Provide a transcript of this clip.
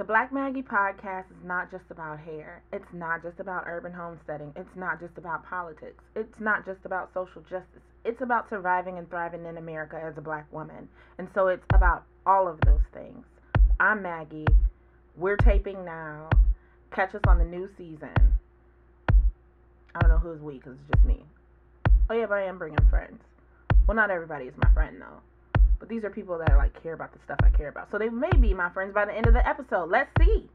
The Black Maggie podcast is not just about hair. It's not just about urban homesteading. It's not just about politics. It's not just about social justice. It's about surviving and thriving in America as a black woman. And so it's about all of those things. I'm Maggie. We're taping now. Catch us on the new season. I don't know who's we because it's just me. Oh, yeah, but I am bringing friends. Well, not everybody is my friend, though. But these are people that like care about the stuff I care about. So they may be my friends by the end of the episode. Let's see.